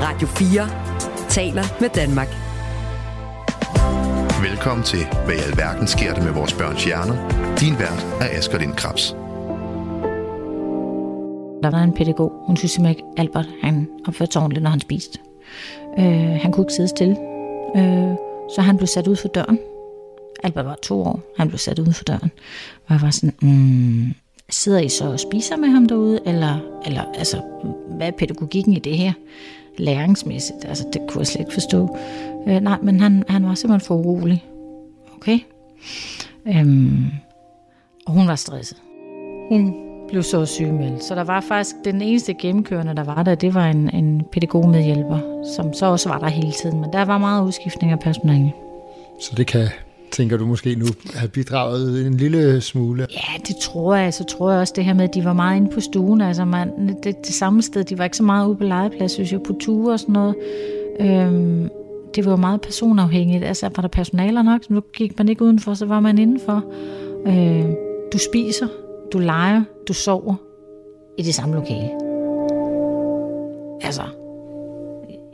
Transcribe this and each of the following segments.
Radio 4 taler med Danmark. Velkommen til, hvad i alverden sker der med vores børns hjerner? Din vært er Asger Lind Krabs. Der var en pædagog, hun synes simpelthen ikke, Albert han opførte sig ordentligt, når han spiste. Øh, han kunne ikke sidde stille, øh, så han blev sat ud for døren. Albert var to år, han blev sat ud for døren. Og jeg var sådan, mm, sidder I så og spiser med ham derude, eller, eller altså, hvad er pædagogikken i det her? Læringsmæssigt, altså det kunne jeg slet ikke forstå. Øh, nej, men han, han var simpelthen for urolig. Okay? Øhm, og hun var stresset. Hun blev så sygemeldt. Så der var faktisk den eneste gennemkørende, der var der, det var en, en pædagogmedhjælper, som så også var der hele tiden. Men der var meget udskiftning af personale. Så det kan, tænker du måske nu, have bidraget en lille smule? Ja, det tror jeg. Så tror jeg også det her med, at de var meget inde på stuen. Altså man, det, det samme sted, de var ikke så meget ude på legeplads, synes jeg, på ture og sådan noget. Øhm, det var jo meget personafhængigt. Altså, var der personaler nok? Nu gik man ikke udenfor, så var man indenfor. Øh, du spiser, du leger, du sover i det samme lokale. Altså,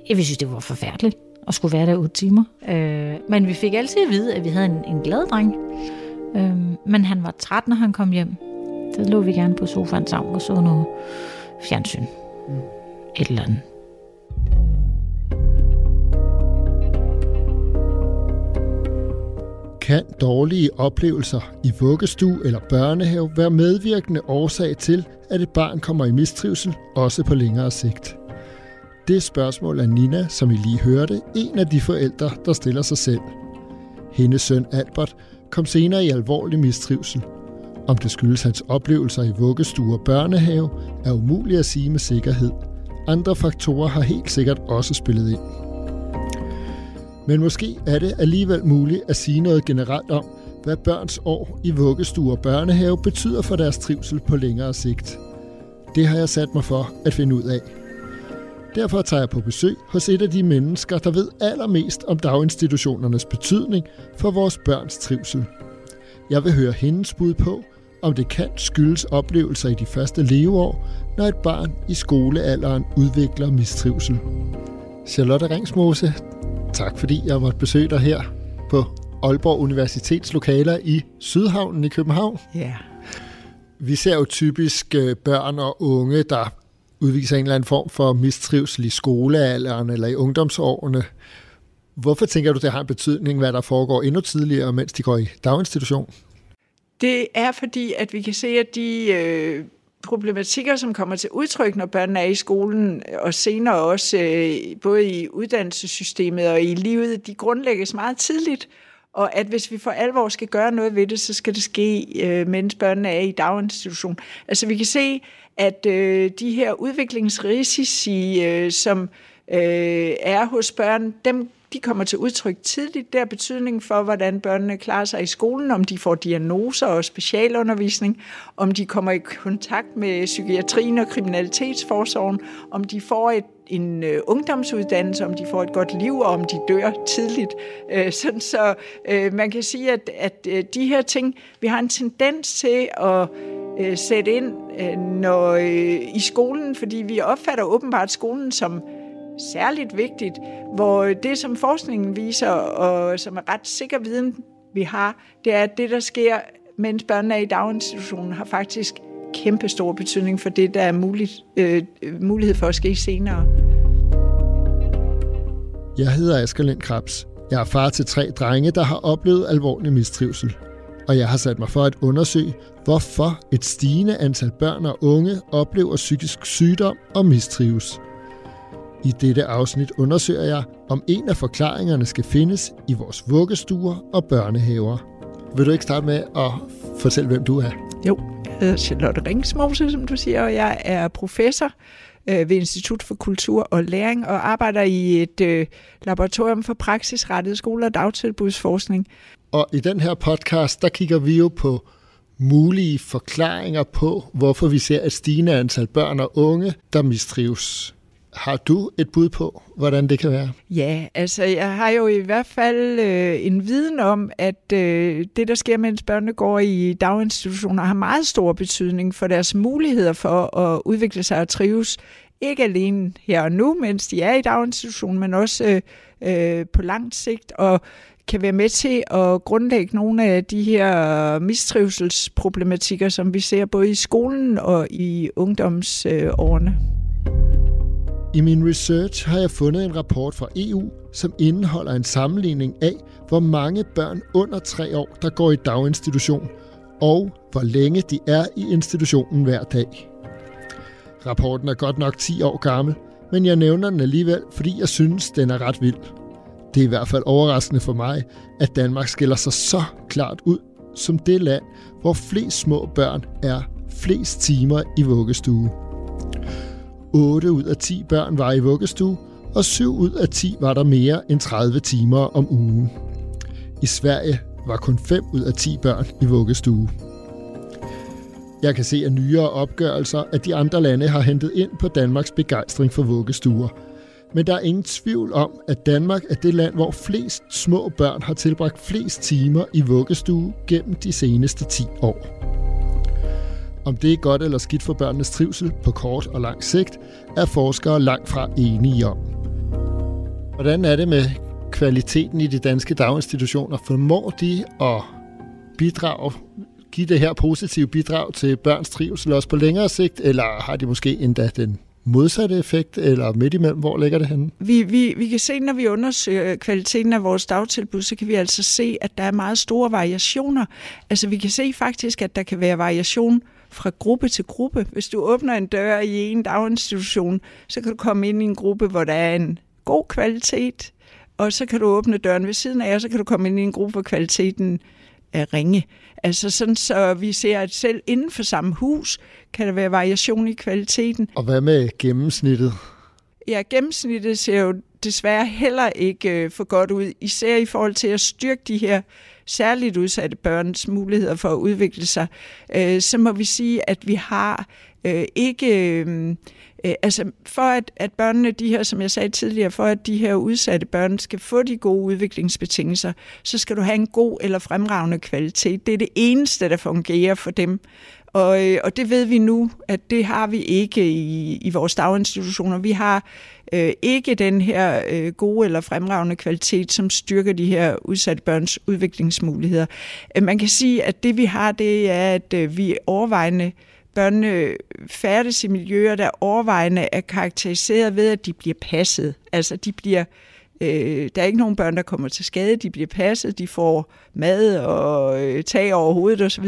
jeg vil synes, det var forfærdeligt at skulle være der 8 timer. Øh, men vi fik altid at vide, at vi havde en, en glad dreng. Øh, men han var træt, når han kom hjem. Så lå vi gerne på sofaen sammen og så noget fjernsyn. Mm. Et eller andet. Kan dårlige oplevelser i vuggestue eller børnehave være medvirkende årsag til, at et barn kommer i mistrivsel, også på længere sigt? Det spørgsmål er Nina, som I lige hørte, en af de forældre, der stiller sig selv. Hendes søn Albert kom senere i alvorlig mistrivsel. Om det skyldes hans oplevelser i vuggestue og børnehave, er umuligt at sige med sikkerhed. Andre faktorer har helt sikkert også spillet ind. Men måske er det alligevel muligt at sige noget generelt om, hvad børns år i vuggestue og børnehave betyder for deres trivsel på længere sigt. Det har jeg sat mig for at finde ud af. Derfor tager jeg på besøg hos et af de mennesker, der ved allermest om daginstitutionernes betydning for vores børns trivsel. Jeg vil høre hendes bud på, om det kan skyldes oplevelser i de første leveår, når et barn i skolealderen udvikler mistrivsel. Charlotte Ringsmose, tak fordi jeg måtte besøge dig her på Aalborg Universitets lokaler i Sydhavnen i København. Ja. Vi ser jo typisk øh, børn og unge, der udviser en eller anden form for mistrivsel i skolealderen eller i ungdomsårene. Hvorfor tænker du, det har en betydning, hvad der foregår endnu tidligere, mens de går i daginstitution? Det er fordi, at vi kan se, at de øh, problematikker, som kommer til udtryk, når børnene er i skolen, og senere også øh, både i uddannelsessystemet og i livet, de grundlægges meget tidligt. Og at hvis vi for alvor skal gøre noget ved det, så skal det ske, øh, mens børnene er i daginstitution. Altså vi kan se, at øh, de her udviklingsrisici, øh, som øh, er hos børn, dem de kommer til udtryk tidligt. Der har betydning for, hvordan børnene klarer sig i skolen, om de får diagnoser og specialundervisning, om de kommer i kontakt med psykiatrien og kriminalitetsforsorgen, om de får et, en øh, ungdomsuddannelse, om de får et godt liv, og om de dør tidligt. Øh, sådan så øh, man kan sige, at, at øh, de her ting, vi har en tendens til at øh, sætte ind øh, når, øh, i skolen, fordi vi opfatter åbenbart skolen som særligt vigtigt, hvor det, som forskningen viser, og som er ret sikker viden, vi har, det er, at det, der sker, mens børnene er i daginstitutionen, har faktisk kæmpe stor betydning for det, der er muligt, øh, mulighed for at ske senere. Jeg hedder Asger Lind Krabs. Jeg er far til tre drenge, der har oplevet alvorlig mistrivsel. Og jeg har sat mig for at undersøge, hvorfor et stigende antal børn og unge oplever psykisk sygdom og mistrives. I dette afsnit undersøger jeg, om en af forklaringerne skal findes i vores vuggestuer og børnehaver. Vil du ikke starte med at fortælle, hvem du er? Jo, jeg hedder Charlotte Ringsmose, som du siger, og jeg er professor øh, ved Institut for Kultur og Læring og arbejder i et øh, laboratorium for praksisrettet skole- og dagtilbudsforskning. Og i den her podcast, der kigger vi jo på mulige forklaringer på, hvorfor vi ser et stigende antal børn og unge, der mistrives. Har du et bud på, hvordan det kan være? Ja, altså jeg har jo i hvert fald øh, en viden om, at øh, det, der sker, mens børnene går i daginstitutioner, har meget stor betydning for deres muligheder for at udvikle sig og trives ikke alene her og nu, mens de er i daginstitutionen, men også øh, øh på langt sigt, og kan være med til at grundlægge nogle af de her mistrivselsproblematikker, som vi ser både i skolen og i ungdomsårene. I min research har jeg fundet en rapport fra EU, som indeholder en sammenligning af, hvor mange børn under 3 år, der går i daginstitution, og hvor længe de er i institutionen hver dag. Rapporten er godt nok 10 år gammel, men jeg nævner den alligevel, fordi jeg synes, den er ret vild. Det er i hvert fald overraskende for mig, at Danmark skiller sig så klart ud som det land, hvor flest små børn er flest timer i vuggestue. 8 ud af 10 børn var i vuggestue, og 7 ud af 10 var der mere end 30 timer om ugen. I Sverige var kun 5 ud af 10 børn i vuggestue. Jeg kan se af nyere opgørelser, at de andre lande har hentet ind på Danmarks begejstring for vuggestuer. Men der er ingen tvivl om, at Danmark er det land, hvor flest små børn har tilbragt flest timer i vuggestue gennem de seneste 10 år. Om det er godt eller skidt for børnenes trivsel på kort og lang sigt, er forskere langt fra enige om. Hvordan er det med kvaliteten i de danske daginstitutioner? Formår de at bidrage, give det her positive bidrag til børns trivsel også på længere sigt, eller har de måske endda den modsatte effekt, eller midt imellem? Hvor ligger det henne? Vi, vi, vi kan se, når vi undersøger kvaliteten af vores dagtilbud, så kan vi altså se, at der er meget store variationer. Altså vi kan se faktisk, at der kan være variation fra gruppe til gruppe. Hvis du åbner en dør i en daginstitution, så kan du komme ind i en gruppe, hvor der er en god kvalitet, og så kan du åbne døren ved siden af, og så kan du komme ind i en gruppe, hvor kvaliteten er ringe. Altså sådan, så vi ser, at selv inden for samme hus kan der være variation i kvaliteten. Og hvad med gennemsnittet? Ja, gennemsnittet ser jo desværre heller ikke øh, for godt ud, især i forhold til at styrke de her særligt udsatte børns muligheder for at udvikle sig, øh, så må vi sige, at vi har øh, ikke... Øh, øh, altså for at, at børnene, de her, som jeg sagde tidligere, for at de her udsatte børn skal få de gode udviklingsbetingelser, så skal du have en god eller fremragende kvalitet. Det er det eneste, der fungerer for dem. Og, øh, og det ved vi nu, at det har vi ikke i, i vores daginstitutioner. Vi har øh, ikke den her øh, gode eller fremragende kvalitet, som styrker de her udsatte børns udviklingsmuligheder. Øh, man kan sige, at det vi har, det er, at øh, vi overvejende børnene færdes i miljøer, der overvejende er karakteriseret ved, at de bliver passet. Altså de bliver Øh, der er ikke nogen børn, der kommer til skade. De bliver passet, de får mad og øh, tag over hovedet osv.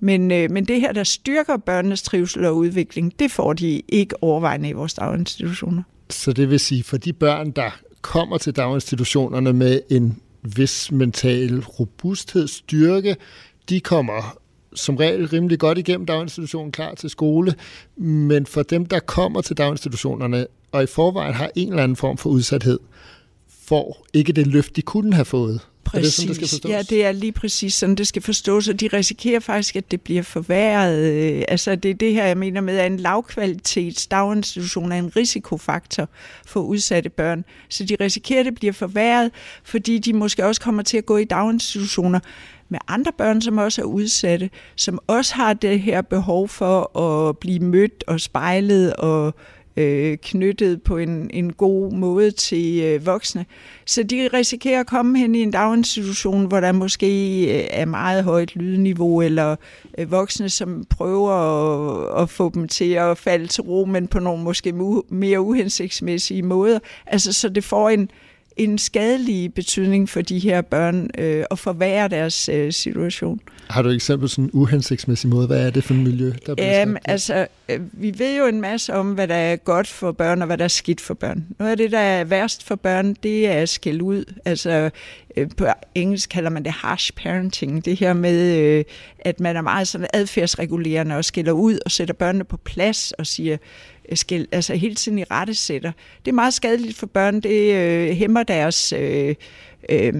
Men, øh, men det her, der styrker børnenes trivsel og udvikling, det får de ikke overvejende i vores daginstitutioner. Så det vil sige, for de børn, der kommer til daginstitutionerne med en vis mental robusthed, styrke, de kommer som regel rimelig godt igennem daginstitutionen, klar til skole, men for dem, der kommer til daginstitutionerne, og i forvejen har en eller anden form for udsathed, får ikke det løft, de kunne have fået. Præcis. Er det sådan, det skal forstås? Ja, det er lige præcis sådan, det skal forstås, og de risikerer faktisk, at det bliver forværret. Altså, det er det her, jeg mener med, at en lavkvalitets daginstitution er en risikofaktor for udsatte børn. Så de risikerer, at det bliver forværret, fordi de måske også kommer til at gå i daginstitutioner med andre børn, som også er udsatte, som også har det her behov for at blive mødt og spejlet og øh, knyttet på en, en god måde til øh, voksne. Så de risikerer at komme hen i en daginstitution, hvor der måske øh, er meget højt lydniveau, eller øh, voksne, som prøver at, at få dem til at falde til ro, men på nogle måske mere uhensigtsmæssige måder. Altså, så det får en, en skadelig betydning for de her børn øh, og forværre deres øh, situation. Har du et eksempel sådan en uhensigtsmæssig måde? Hvad er det for et miljø, der bliver Jamen, altså, øh, vi ved jo en masse om, hvad der er godt for børn, og hvad der er skidt for børn. Noget af det, der er værst for børn, det er at skælde ud. Altså, øh, på engelsk kalder man det harsh parenting. Det her med, øh, at man er meget sådan adfærdsregulerende og skælder ud og sætter børnene på plads og siger, skal, altså hele tiden i rette sætter. Det er meget skadeligt for børn. Det øh, hæmmer deres... Øh, øh,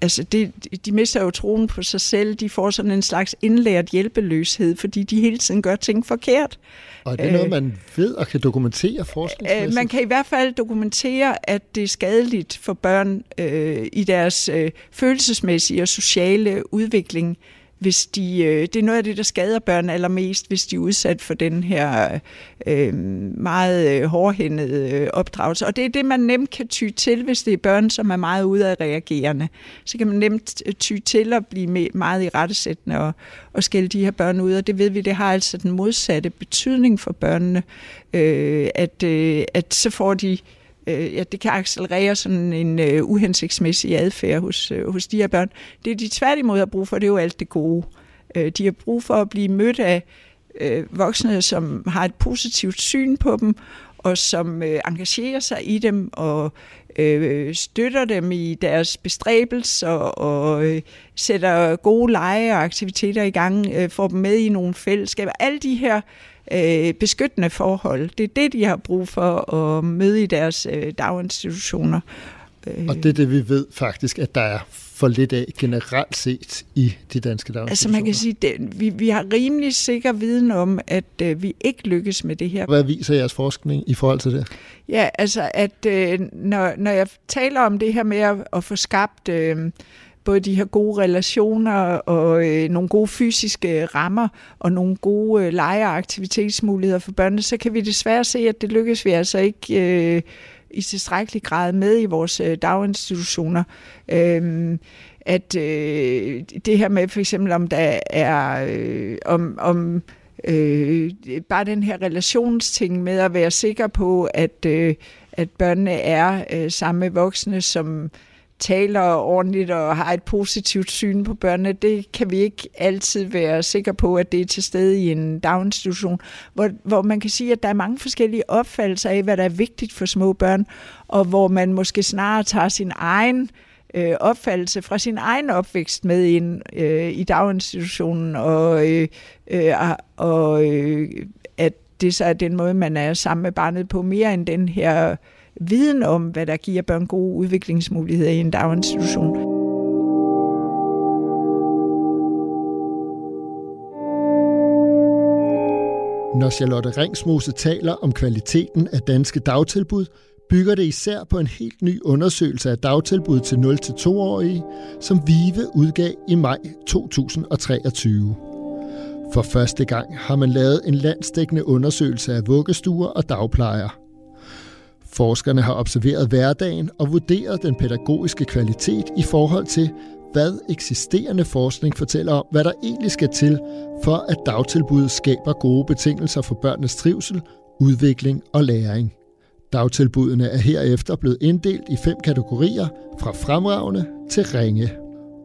altså det, de mister jo troen på sig selv. De får sådan en slags indlært hjælpeløshed, fordi de hele tiden gør ting forkert. Og er det noget, øh, man ved og kan dokumentere forskningsmæssigt? Man kan i hvert fald dokumentere, at det er skadeligt for børn øh, i deres øh, følelsesmæssige og sociale udvikling, hvis de, øh, det er noget af det, der skader børn allermest, hvis de er udsat for den her øh, meget øh, hårdhændede øh, opdragelse. Og det er det, man nemt kan ty til, hvis det er børn, som er meget udadreagerende. Så kan man nemt øh, ty til at blive meget i rettesættende og, og skælde de her børn ud. Og det ved vi, det har altså den modsatte betydning for børnene, øh, at, øh, at så får de øh, ja, det kan accelerere sådan en øh, uhensigtsmæssig adfærd hos, øh, hos de her børn. Det, de tværtimod har brug for, det er jo alt det gode. Øh, de har brug for at blive mødt af øh, voksne, som har et positivt syn på dem, og som øh, engagerer sig i dem og øh, støtter dem i deres bestræbelser og øh, sætter gode lege og aktiviteter i gang, øh, får dem med i nogle fællesskaber. Alle de her øh, beskyttende forhold. Det er det, de har brug for at møde i deres øh, daginstitutioner. Og det er det, vi ved faktisk, at der er for lidt af generelt set i de danske daginstitutioner. Altså man kan sige, at vi, vi har rimelig sikker viden om, at øh, vi ikke lykkes med det her. Hvad viser jeres forskning i forhold til det? Ja, altså at øh, når, når jeg taler om det her med at, at få skabt... Øh, både de her gode relationer og øh, nogle gode fysiske rammer og nogle gode øh, lege- og aktivitetsmuligheder for børnene, så kan vi desværre se, at det lykkes vi altså ikke øh, i tilstrækkelig grad med i vores øh, daginstitutioner. Øh, at øh, det her med for eksempel, om der er øh, om, om øh, bare den her relationsting med at være sikker på, at, øh, at børnene er øh, sammen med voksne, som taler ordentligt og har et positivt syn på børnene, det kan vi ikke altid være sikre på, at det er til stede i en daginstitution, hvor, hvor man kan sige, at der er mange forskellige opfattelser af, hvad der er vigtigt for små børn, og hvor man måske snarere tager sin egen øh, opfattelse fra sin egen opvækst med ind øh, i daginstitutionen, og, øh, øh, og øh, at det så er den måde, man er sammen med barnet på, mere end den her viden om, hvad der giver børn gode udviklingsmuligheder i en daginstitution. Når Charlotte Ringsmose taler om kvaliteten af danske dagtilbud, bygger det især på en helt ny undersøgelse af dagtilbud til 0-2-årige, som VIVE udgav i maj 2023. For første gang har man lavet en landsdækkende undersøgelse af vuggestuer og dagplejer – Forskerne har observeret hverdagen og vurderet den pædagogiske kvalitet i forhold til, hvad eksisterende forskning fortæller om, hvad der egentlig skal til, for at dagtilbuddet skaber gode betingelser for børnenes trivsel, udvikling og læring. Dagtilbudene er herefter blevet inddelt i fem kategorier, fra fremragende til ringe.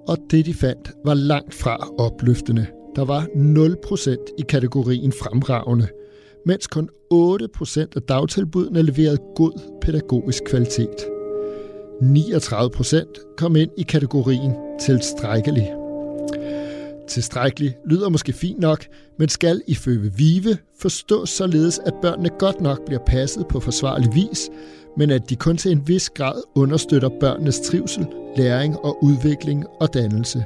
Og det de fandt var langt fra opløftende. Der var 0% i kategorien fremragende – mens kun 8% af dagtilbudene leverede god pædagogisk kvalitet. 39% kom ind i kategorien tilstrækkelig. Tilstrækkelig lyder måske fint nok, men skal ifølge Vive forstås således, at børnene godt nok bliver passet på forsvarlig vis, men at de kun til en vis grad understøtter børnenes trivsel, læring og udvikling og dannelse.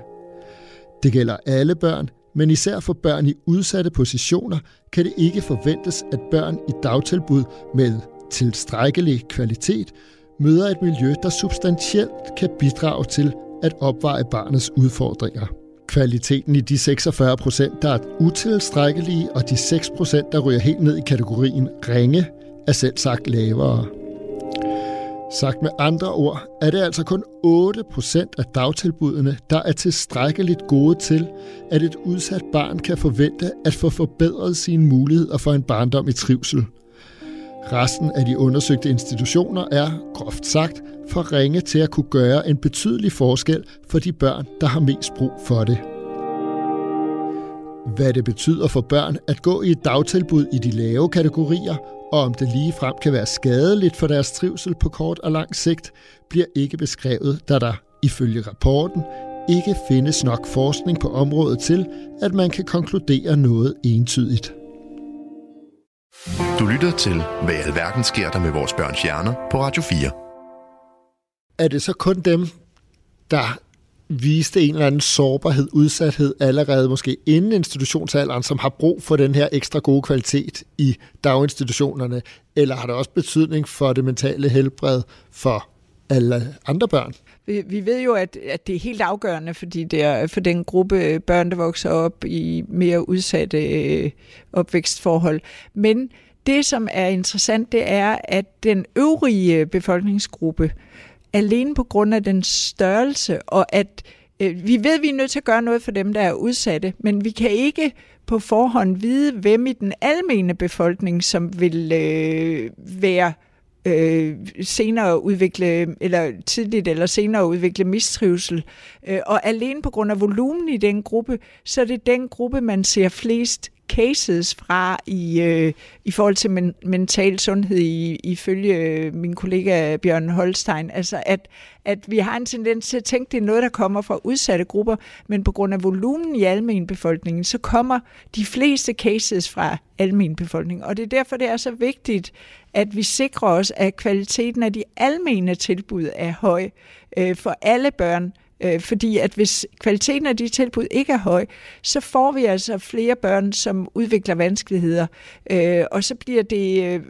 Det gælder alle børn, men især for børn i udsatte positioner kan det ikke forventes, at børn i dagtilbud med tilstrækkelig kvalitet møder et miljø, der substantielt kan bidrage til at opveje barnets udfordringer. Kvaliteten i de 46 procent, der er utilstrækkelige, og de 6 procent, der ryger helt ned i kategorien ringe, er selv sagt lavere. Sagt med andre ord, er det altså kun 8% af dagtilbudene, der er tilstrækkeligt gode til, at et udsat barn kan forvente at få forbedret sine muligheder for en barndom i trivsel. Resten af de undersøgte institutioner er, groft sagt, for ringe til at kunne gøre en betydelig forskel for de børn, der har mest brug for det. Hvad det betyder for børn at gå i et dagtilbud i de lave kategorier, og om det lige frem kan være skadeligt for deres trivsel på kort og lang sigt, bliver ikke beskrevet, da der, ifølge rapporten, ikke findes nok forskning på området til, at man kan konkludere noget entydigt. Du lytter til, hvad i alverden sker der med vores børns hjerner på Radio 4. Er det så kun dem, der viste en eller anden sårbarhed, udsathed allerede måske inden institutionsalderen, som har brug for den her ekstra gode kvalitet i daginstitutionerne, eller har det også betydning for det mentale helbred for alle andre børn. Vi, vi ved jo, at, at det er helt afgørende, fordi det er for den gruppe børn, der vokser op i mere udsatte øh, opvækstforhold. Men det, som er interessant, det er, at den øvrige øh, befolkningsgruppe, alene på grund af den størrelse, og at øh, vi ved, at vi er nødt til at gøre noget for dem, der er udsatte, men vi kan ikke på forhånd vide, hvem i den almene befolkning, som vil øh, være øh, senere udvikle, eller tidligt eller senere udvikle mistrivsel. Øh, og alene på grund af volumen i den gruppe, så er det den gruppe, man ser flest cases fra i, øh, i forhold til men, mental sundhed i, ifølge øh, min kollega Bjørn Holstein. Altså at, at vi har en tendens til at tænke, at det er noget, der kommer fra udsatte grupper, men på grund af volumen i almenbefolkningen, så kommer de fleste cases fra almenbefolkningen. Og det er derfor, det er så vigtigt, at vi sikrer os, at kvaliteten af de almene tilbud er høj øh, for alle børn, Øh, fordi at hvis kvaliteten af de tilbud ikke er høj, så får vi altså flere børn, som udvikler vanskeligheder. Øh, og så bliver det, øh,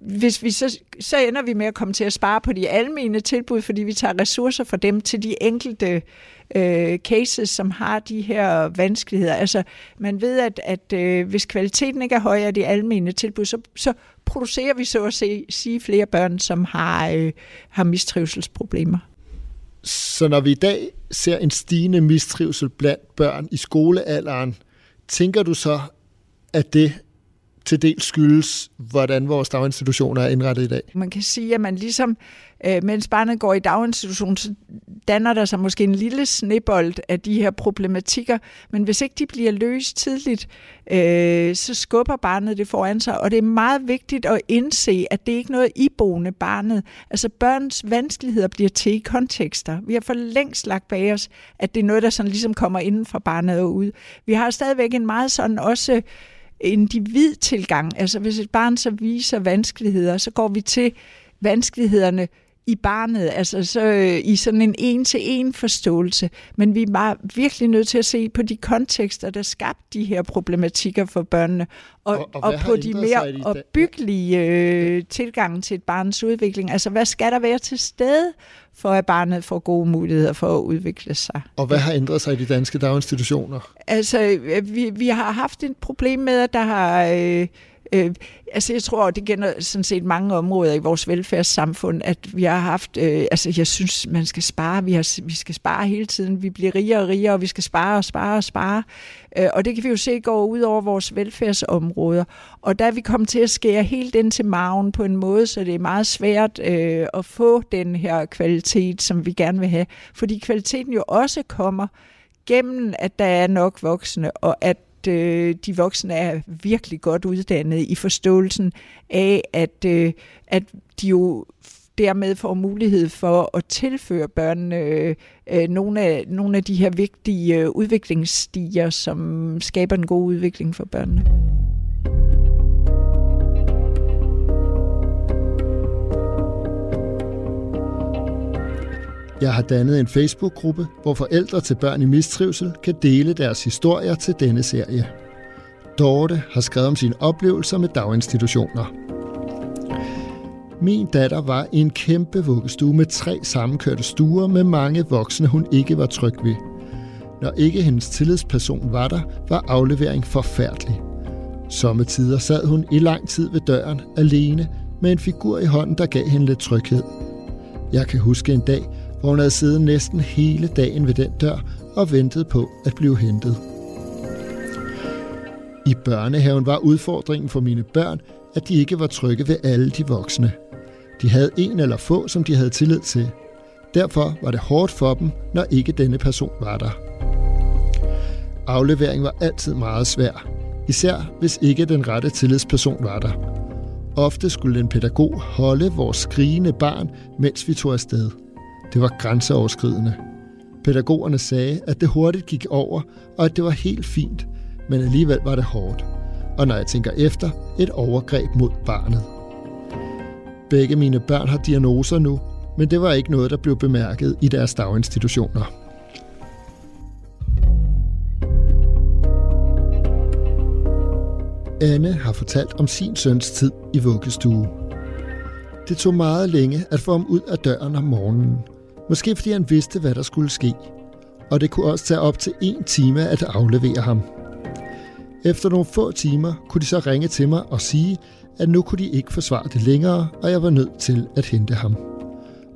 hvis vi så, så ender vi med at komme til at spare på de almene tilbud, fordi vi tager ressourcer fra dem til de enkelte øh, cases, som har de her vanskeligheder. Altså, man ved, at, at øh, hvis kvaliteten ikke er høj af de almene tilbud, så, så producerer vi så at se, sige flere børn, som har, øh, har mistrivselsproblemer. Så når vi i dag ser en stigende mistrivsel blandt børn i skolealderen, tænker du så, at det til dels skyldes, hvordan vores daginstitutioner er indrettet i dag? Man kan sige, at man ligesom øh, mens barnet går i daginstitution, så danner der sig måske en lille snebold af de her problematikker, men hvis ikke de bliver løst tidligt, øh, så skubber barnet det foran sig, og det er meget vigtigt at indse, at det ikke er noget iboende barnet. Altså børns vanskeligheder bliver til i kontekster. Vi har for længst lagt bag os, at det er noget, der sådan ligesom kommer inden fra barnet og ud. Vi har stadigvæk en meget sådan også individ tilgang. Altså hvis et barn så viser vanskeligheder, så går vi til vanskelighederne i barnet, altså så, øh, i sådan en en-til-en forståelse. Men vi er bare virkelig nødt til at se på de kontekster, der skabte de her problematikker for børnene, og, og, og, og på de mere de opbyggelige øh, tilgange til et barns udvikling. Altså, hvad skal der være til stede, for at barnet får gode muligheder for at udvikle sig? Og hvad har ændret sig i de danske daginstitutioner? Altså, øh, vi, vi har haft et problem med, at der har... Øh, Øh, altså jeg tror, det gælder sådan set mange områder i vores velfærdssamfund, at vi har haft, øh, altså jeg synes, man skal spare, vi, har, vi skal spare hele tiden, vi bliver rigere og rigere, og vi skal spare og spare og spare, øh, og det kan vi jo se gå ud over vores velfærdsområder, og der er vi kommet til at skære helt ind til maven på en måde, så det er meget svært øh, at få den her kvalitet, som vi gerne vil have, fordi kvaliteten jo også kommer gennem, at der er nok voksne, og at øh, de voksne er virkelig godt uddannet i forståelsen af, at, øh, at de jo dermed får mulighed for at tilføre børnene øh, øh, nogle, af, nogle af de her vigtige øh, udviklingsstiger, som skaber en god udvikling for børnene. Jeg har dannet en Facebook-gruppe, hvor forældre til børn i mistrivsel kan dele deres historier til denne serie. Dorte har skrevet om sine oplevelser med daginstitutioner. Min datter var i en kæmpe vuggestue med tre sammenkørte stuer med mange voksne, hun ikke var tryg ved. Når ikke hendes tillidsperson var der, var aflevering forfærdelig. Sommetider sad hun i lang tid ved døren alene med en figur i hånden, der gav hende lidt tryghed. Jeg kan huske en dag, hvor hun havde siddet næsten hele dagen ved den dør og ventet på at blive hentet. I børnehaven var udfordringen for mine børn, at de ikke var trygge ved alle de voksne. De havde en eller få, som de havde tillid til. Derfor var det hårdt for dem, når ikke denne person var der. Aflevering var altid meget svær, især hvis ikke den rette tillidsperson var der. Ofte skulle en pædagog holde vores skrigende barn, mens vi tog afsted. Det var grænseoverskridende. Pædagogerne sagde, at det hurtigt gik over, og at det var helt fint, men alligevel var det hårdt. Og når jeg tænker efter, et overgreb mod barnet. Begge mine børn har diagnoser nu, men det var ikke noget, der blev bemærket i deres daginstitutioner. Anne har fortalt om sin søns tid i vuggestue. Det tog meget længe at få ham ud af døren om morgenen. Måske fordi han vidste, hvad der skulle ske. Og det kunne også tage op til en time at aflevere ham. Efter nogle få timer kunne de så ringe til mig og sige, at nu kunne de ikke forsvare det længere, og jeg var nødt til at hente ham.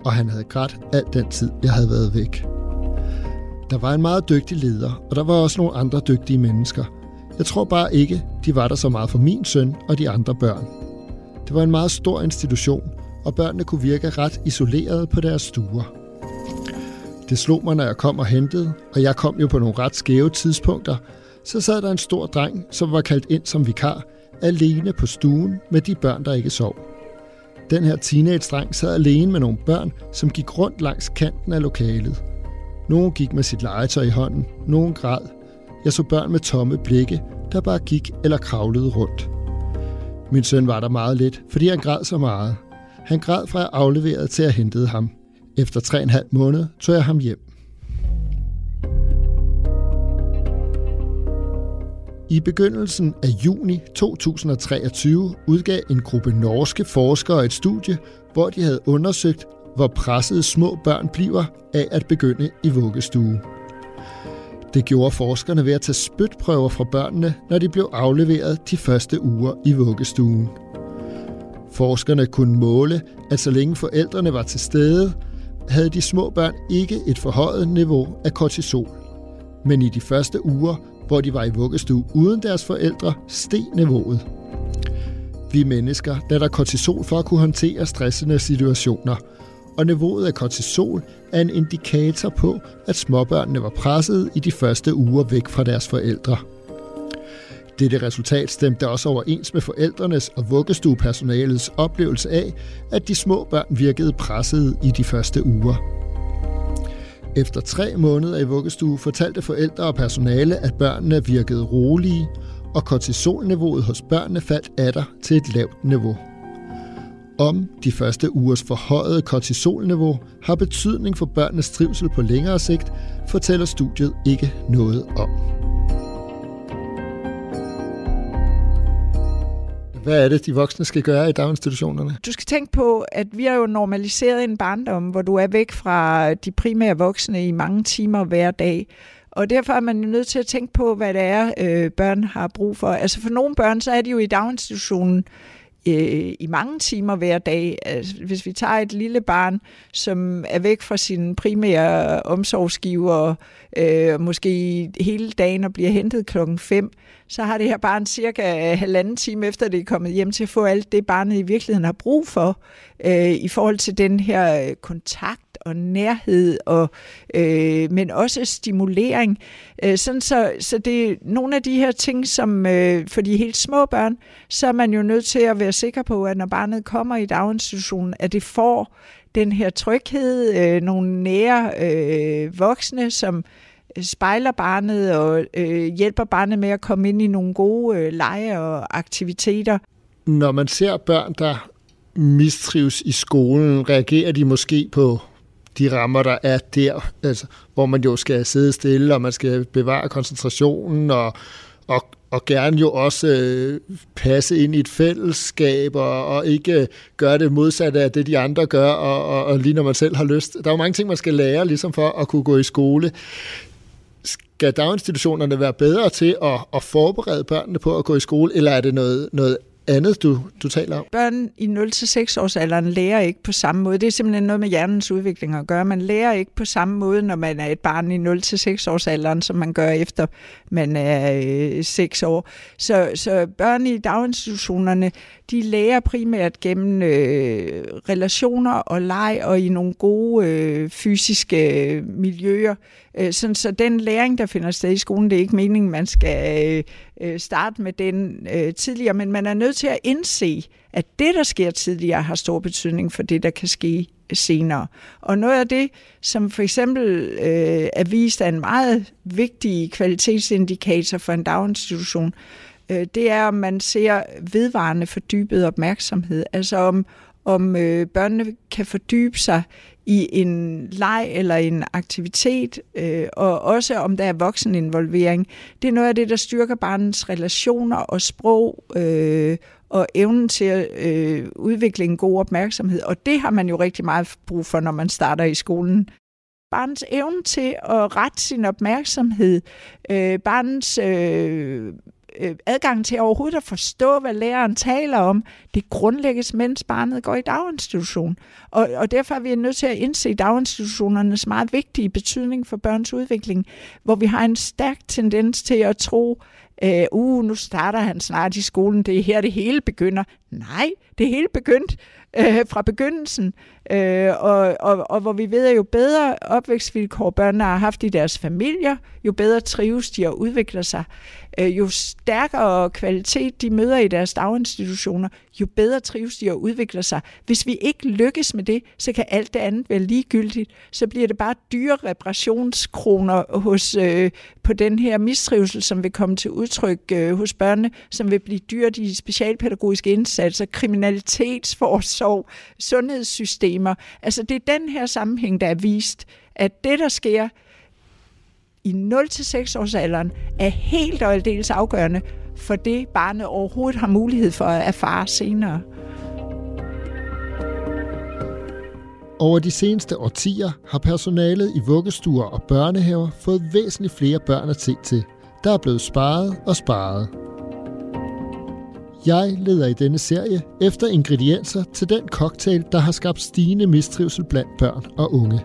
Og han havde grædt al den tid, jeg havde været væk. Der var en meget dygtig leder, og der var også nogle andre dygtige mennesker. Jeg tror bare ikke, de var der så meget for min søn og de andre børn. Det var en meget stor institution, og børnene kunne virke ret isoleret på deres stuer. Det slog mig, når jeg kom og hentede, og jeg kom jo på nogle ret skæve tidspunkter, så sad der en stor dreng, som var kaldt ind som vikar, alene på stuen med de børn, der ikke sov. Den her teenage-dreng sad alene med nogle børn, som gik rundt langs kanten af lokalet. Nogle gik med sit legetøj i hånden, nogle græd. Jeg så børn med tomme blikke, der bare gik eller kravlede rundt. Min søn var der meget lidt, fordi han græd så meget. Han græd fra jeg afleverede til at hentede ham. Efter tre og en halv måned tog jeg ham hjem. I begyndelsen af juni 2023 udgav en gruppe norske forskere et studie, hvor de havde undersøgt, hvor pressede små børn bliver af at begynde i vuggestue. Det gjorde forskerne ved at tage spytprøver fra børnene, når de blev afleveret de første uger i vuggestuen. Forskerne kunne måle, at så længe forældrene var til stede, havde de små børn ikke et forhøjet niveau af kortisol. Men i de første uger hvor de var i vuggestue uden deres forældre, steg niveauet. Vi mennesker der kortisol for at kunne håndtere stressende situationer, og niveauet af kortisol er en indikator på, at småbørnene var presset i de første uger væk fra deres forældre. Dette resultat stemte også overens med forældrenes og vuggestuepersonalets oplevelse af, at de små børn virkede pressede i de første uger. Efter tre måneder i vuggestue fortalte forældre og personale, at børnene virkede rolige, og kortisolniveauet hos børnene faldt atter til et lavt niveau. Om de første ugers forhøjede kortisolniveau har betydning for børnenes trivsel på længere sigt, fortæller studiet ikke noget om. Hvad er det, de voksne skal gøre i daginstitutionerne? Du skal tænke på, at vi har jo normaliseret en barndom, hvor du er væk fra de primære voksne i mange timer hver dag. Og derfor er man jo nødt til at tænke på, hvad det er, øh, børn har brug for. Altså for nogle børn, så er de jo i daginstitutionen øh, i mange timer hver dag. Altså, hvis vi tager et lille barn, som er væk fra sin primære omsorgsgiver, øh, måske hele dagen og bliver hentet klokken 5, så har det her barn cirka halvanden time efter det er kommet hjem til at få alt det, barnet i virkeligheden har brug for, øh, i forhold til den her øh, kontakt og nærhed, og, øh, men også stimulering. Øh, sådan så, så det er nogle af de her ting, som øh, for de helt små børn, så er man jo nødt til at være sikker på, at når barnet kommer i daginstitutionen, at det får den her tryghed, øh, nogle nære øh, voksne, som øh, spejler barnet og øh, hjælper barnet med at komme ind i nogle gode øh, lege og aktiviteter. Når man ser børn, der mistrives i skolen, reagerer de måske på de rammer, der er der, altså, hvor man jo skal sidde stille, og man skal bevare koncentrationen, og, og, og gerne jo også øh, passe ind i et fællesskab, og, og ikke øh, gøre det modsatte af det, de andre gør, og, og, og lige når man selv har lyst. Der er jo mange ting, man skal lære, ligesom for at kunne gå i skole skal daginstitutionerne være bedre til at, at forberede børnene på at gå i skole, eller er det noget, noget andet, du, du taler om? Børn i 0-6 års alderen lærer ikke på samme måde. Det er simpelthen noget med hjernens udvikling at gøre. Man lærer ikke på samme måde, når man er et barn i 0-6 års alderen, som man gør efter man er øh, 6 år. Så, så børn i daginstitutionerne, de lærer primært gennem øh, relationer og leg og i nogle gode øh, fysiske øh, miljøer. Øh, sådan, så den læring, der finder sted i skolen, det er ikke meningen, man skal øh, øh, starte med den øh, tidligere, men man er nødt til at indse, at det, der sker tidligere, har stor betydning for det, der kan ske øh, senere. Og noget af det, som for eksempel øh, er vist af en meget vigtig kvalitetsindikator for en daginstitution, øh, det er, om man ser vedvarende fordybet opmærksomhed. Altså om, om øh, børnene kan fordybe sig i en leg eller en aktivitet, øh, og også om der er vokseninvolvering. Det er noget af det, der styrker barnets relationer og sprog øh, og evnen til at øh, udvikle en god opmærksomhed. Og det har man jo rigtig meget brug for, når man starter i skolen. Barnets evne til at rette sin opmærksomhed, øh, barnets øh, øh, adgang til overhovedet at forstå, hvad læreren taler om, det grundlægges, mens barnet går i daginstitution. Og, og derfor er vi nødt til at indse daginstitutionernes meget vigtige betydning for børns udvikling, hvor vi har en stærk tendens til at tro, øh, uh, nu starter han snart i skolen, det er her det hele begynder. Nej, det hele begyndt øh, fra begyndelsen, øh, og, og, og hvor vi ved, at jo bedre opvækstvilkår børnene har haft i deres familier, jo bedre trives de og udvikler sig. Øh, jo stærkere kvalitet de møder i deres daginstitutioner, jo bedre trives de og udvikler sig. Hvis vi ikke lykkes med det, så kan alt det andet være ligegyldigt. Så bliver det bare dyre reparationskroner hos, øh, på den her mistrivsel, som vil komme til udtryk øh, hos børnene, som vil blive dyrt i specialpædagogiske indsatser, kriminalitetsforsorg, sundhedssystemer. Altså det er den her sammenhæng, der er vist, at det, der sker i 0-6 års alderen, er helt og aldeles afgørende for det, barnet overhovedet har mulighed for at erfare senere. Over de seneste årtier har personalet i vuggestuer og børnehaver fået væsentligt flere børn at se til. Der er blevet sparet og sparet. Jeg leder i denne serie efter ingredienser til den cocktail, der har skabt stigende mistrivsel blandt børn og unge.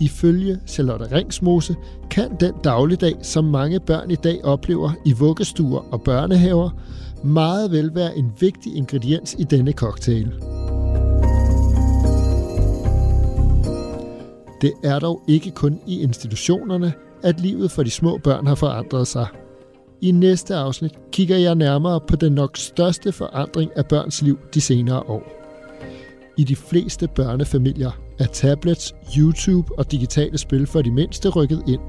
Ifølge Charlotte Ringsmose kan den dagligdag, som mange børn i dag oplever i vuggestuer og børnehaver, meget vel være en vigtig ingrediens i denne cocktail. Det er dog ikke kun i institutionerne, at livet for de små børn har forandret sig. I næste afsnit kigger jeg nærmere på den nok største forandring af børns liv de senere år. I de fleste børnefamilier er tablets, YouTube og digitale spil for de mindste rykket ind.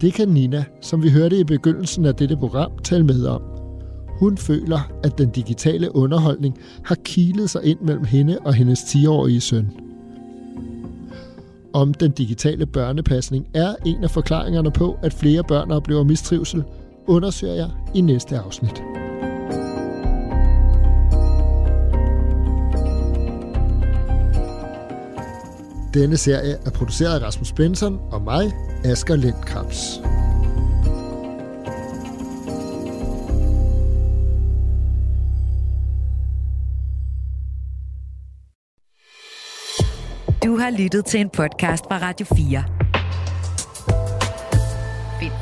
Det kan Nina, som vi hørte i begyndelsen af dette program, tale med om. Hun føler, at den digitale underholdning har kilet sig ind mellem hende og hendes 10-årige søn. Om den digitale børnepasning er en af forklaringerne på, at flere børn oplever mistrivsel, undersøger jeg i næste afsnit. Denne serie er produceret af Rasmus Benson og mig, Asger Lindkrabs. Du har lyttet til en podcast fra Radio 4.